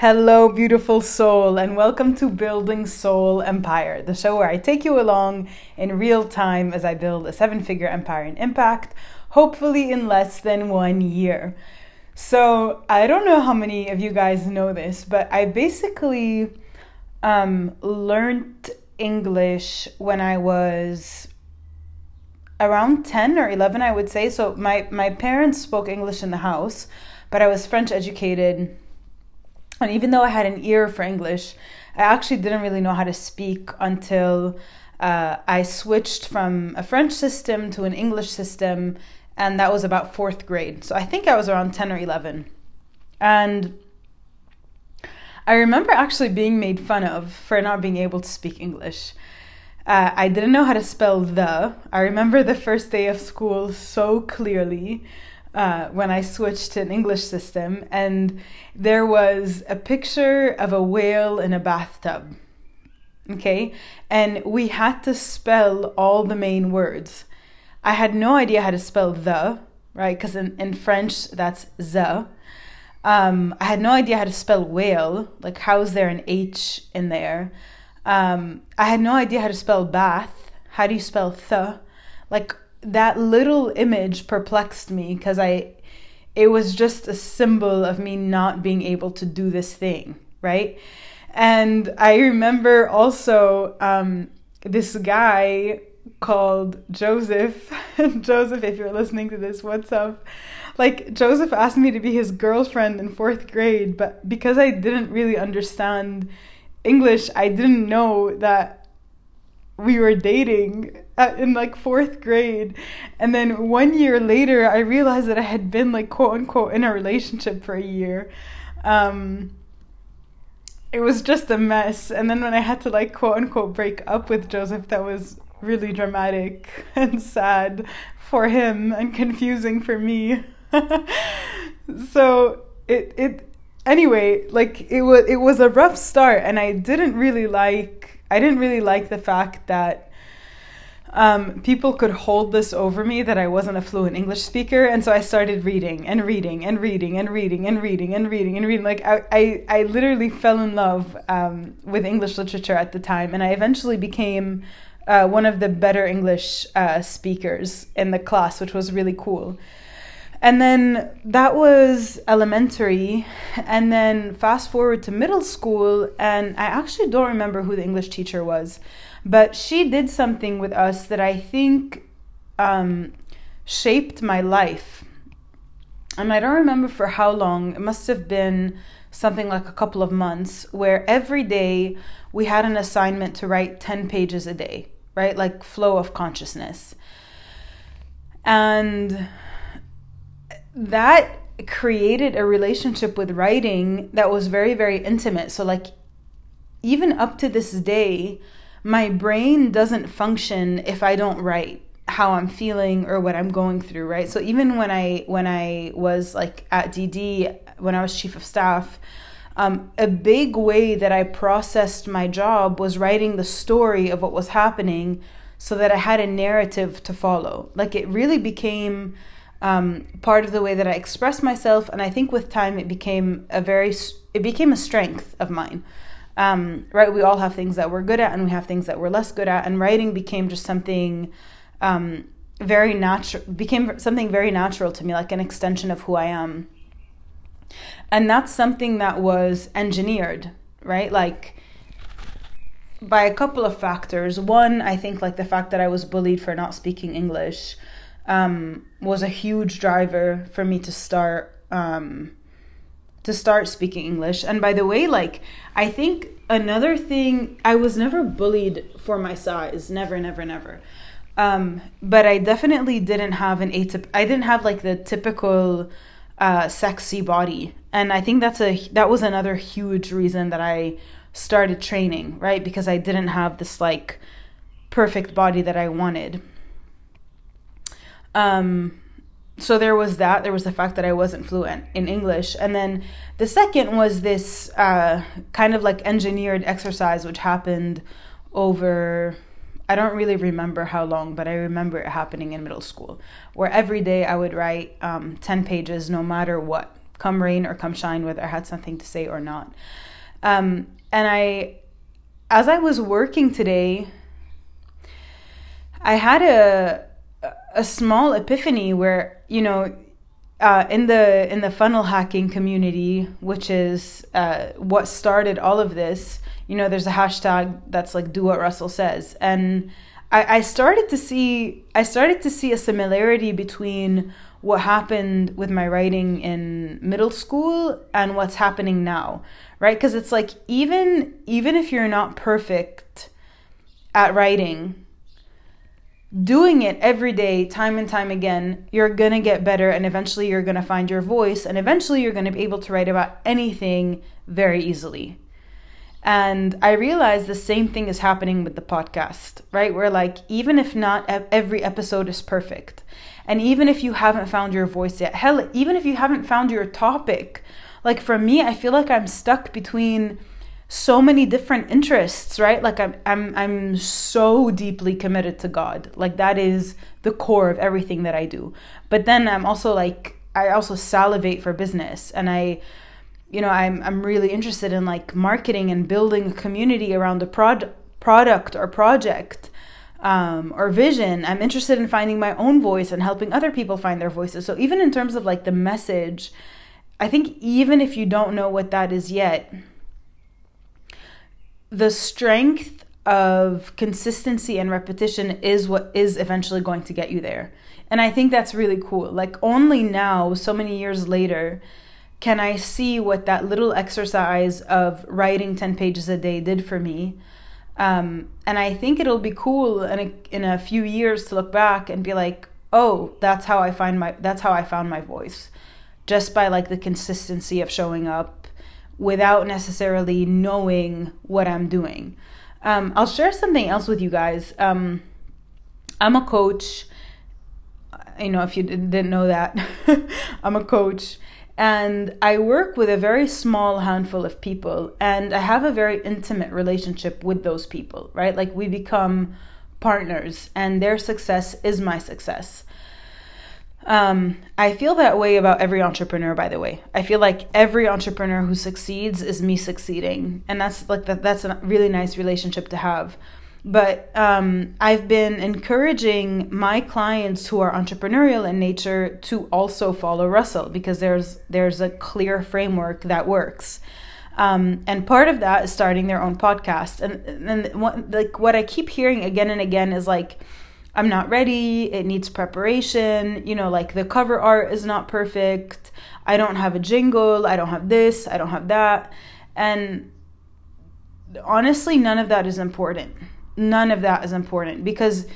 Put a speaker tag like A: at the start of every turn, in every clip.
A: Hello, beautiful soul, and welcome to Building Soul Empire, the show where I take you along in real time as I build a seven figure empire in impact, hopefully in less than one year. So, I don't know how many of you guys know this, but I basically um, learned English when I was around 10 or 11, I would say. So, my, my parents spoke English in the house, but I was French educated and even though I had an ear for English, I actually didn't really know how to speak until uh, I switched from a French system to an English system, and that was about fourth grade. So I think I was around 10 or 11. And I remember actually being made fun of for not being able to speak English. Uh, I didn't know how to spell the. I remember the first day of school so clearly uh, when I switched to an English system, and there was a picture of a whale in a bathtub. Okay, and we had to spell all the main words. I had no idea how to spell the, right? Because in, in French, that's the. Um, I had no idea how to spell whale. Like, how is there an H in there? Um, I had no idea how to spell bath. How do you spell the? Like, that little image perplexed me because I it was just a symbol of me not being able to do this thing, right? And I remember also um, this guy called Joseph. Joseph, if you're listening to this, what's up? Like, Joseph asked me to be his girlfriend in fourth grade, but because I didn't really understand English, I didn't know that we were dating at, in like fourth grade. And then one year later, I realized that I had been like quote unquote in a relationship for a year. Um, it was just a mess. And then when I had to like quote unquote break up with Joseph, that was really dramatic and sad for him and confusing for me. so it it anyway, like it was it was a rough start and I didn't really like I didn't really like the fact that um, people could hold this over me that I wasn't a fluent English speaker, and so I started reading and reading and reading and reading and reading and reading and reading. Like I, I, I literally fell in love um, with English literature at the time, and I eventually became uh, one of the better English uh, speakers in the class, which was really cool. And then that was elementary. And then fast forward to middle school, and I actually don't remember who the English teacher was, but she did something with us that I think um, shaped my life. And I don't remember for how long, it must have been something like a couple of months, where every day we had an assignment to write 10 pages a day, right? Like flow of consciousness. And that created a relationship with writing that was very very intimate so like even up to this day my brain doesn't function if i don't write how i'm feeling or what i'm going through right so even when i when i was like at dd when i was chief of staff um, a big way that i processed my job was writing the story of what was happening so that i had a narrative to follow like it really became um, part of the way that I expressed myself, and I think with time it became a very it became a strength of mine. Um, right, we all have things that we're good at, and we have things that we're less good at, and writing became just something um, very natural. Became something very natural to me, like an extension of who I am. And that's something that was engineered, right? Like by a couple of factors. One, I think like the fact that I was bullied for not speaking English um, was a huge driver for me to start um, to start speaking English. And by the way, like I think another thing, I was never bullied for my size, never, never, never. Um, but I definitely didn't have an atyp. I didn't have like the typical uh, sexy body, and I think that's a that was another huge reason that I started training, right? Because I didn't have this like perfect body that I wanted. Um, so there was that. There was the fact that I wasn't fluent in English. And then the second was this uh, kind of like engineered exercise, which happened over, I don't really remember how long, but I remember it happening in middle school, where every day I would write um, 10 pages no matter what. come rain or come shine, whether I had something to say or not. Um, and I, as I was working today, I had a a small epiphany where you know uh, in the in the funnel hacking community, which is uh, what started all of this, you know, there's a hashtag that's like "Do what Russell says," and I, I started to see I started to see a similarity between what happened with my writing in middle school and what's happening now, right? Because it's like even even if you're not perfect at writing doing it every day, time and time again, you're to get better and eventually you're to find your voice and eventually you're to be able to write about anything very easily. And I realize the same thing is happening with the podcast, right? Where, like, even if not every episode is perfect, and even if you haven't found your voice yet, hell, even if you haven't found your topic, like for me, I feel like I'm stuck between so many different interests, right? Like I'm I'm I'm so deeply committed to God. Like that is the core of everything that I do. But then I'm also like I also salivate for business and I you know, I'm I'm really interested in like marketing and building a community around a prod- product or project. Um, or vision. I'm interested in finding my own voice and helping other people find their voices. So even in terms of like the message, I think even if you don't know what that is yet, the strength of consistency and repetition is what is eventually going to get you there. And I think that's really cool. Like, only now, so many years later, can I see what that little exercise of writing 10 pages a day did for me. Um, and I think it'll be cool in a, in a few years to look back and be like, oh, that's how I find my that's how I found my voice, just by like the consistency of showing up without necessarily knowing what I'm doing. Um, I'll share something else with you guys. Um, I'm a coach. You know, if you didn't know that, I'm a coach. And I work with a very small handful of people, and I have a very intimate relationship with those people, right? Like we become partners, and their success is my success. Um, I feel that way about every entrepreneur, by the way. I feel like every entrepreneur who succeeds is me succeeding, and that's like that. That's a really nice relationship to have. But um, I've been encouraging my clients who are entrepreneurial in nature to also follow Russell because there's there's a clear framework that works. Um, and part of that is starting their own podcast. And and what, like what I keep hearing again and again is like I'm not ready, it needs preparation, you know, like the cover art is not perfect, I don't have a jingle, I don't have this, I don't have that. And honestly, none of that is important. None of that is important because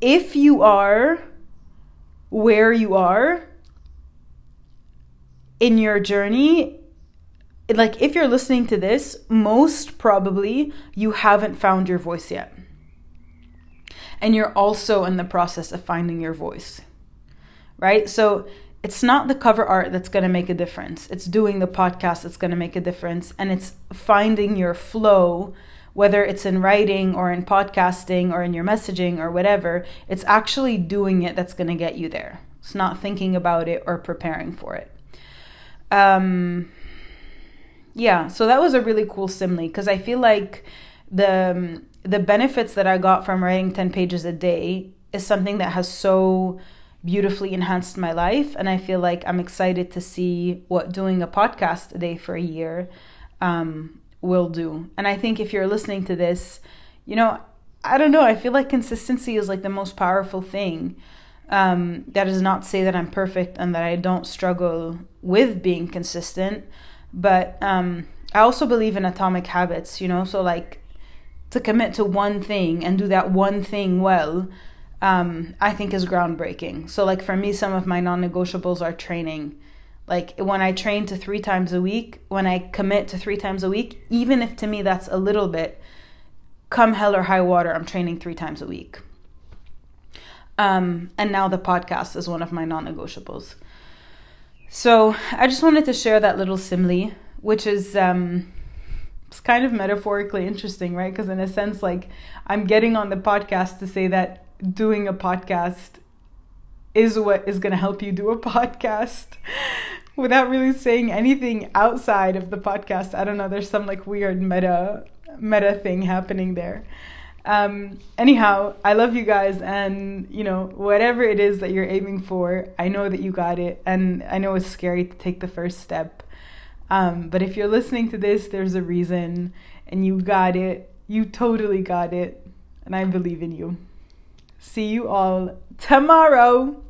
A: if you are where you are in your journey, like if you're listening to this, most probably you haven't found your voice yet and you're also in the process of finding your voice. Right? So it's not the cover art that's going to make a difference. It's doing the podcast that's going to make a difference and it's finding your flow whether it's in writing or in podcasting or in your messaging or whatever, it's actually doing it that's going to get you there. It's not thinking about it or preparing for it. Um, yeah, so that was a really cool simile because I feel like the um, the benefits that I got from writing 10 pages a day is something that has so beautifully enhanced my life. And I feel like I'm excited to see what doing a podcast a day for a year um, will do. And I think if you're listening to this, you know, I don't know, I feel like consistency is like the most powerful thing. Um, that does not say that I'm perfect and that I don't struggle with being consistent. But um, I also believe in atomic habits, you know, so like to commit to one thing and do that one thing well, um, I think is groundbreaking. So, like for me, some of my non negotiables are training. Like when I train to three times a week, when I commit to three times a week, even if to me that's a little bit, come hell or high water, I'm training three times a week. Um, and now the podcast is one of my non negotiables. So I just wanted to share that little simile, which is um, it's kind of metaphorically interesting, right? Because in a sense, like I'm getting on the podcast to say that doing a podcast is what is going to help you do a podcast without really saying anything outside of the podcast. I don't know, there's some like weird meta meta thing happening there. Um, anyhow, I love you guys, and you know, whatever it is that you're aiming for, I know that you got it, and I know it's scary to take the first step. Um, but if you're listening to this, there's a reason, and you got it. You totally got it, and I believe in you. See you all tomorrow.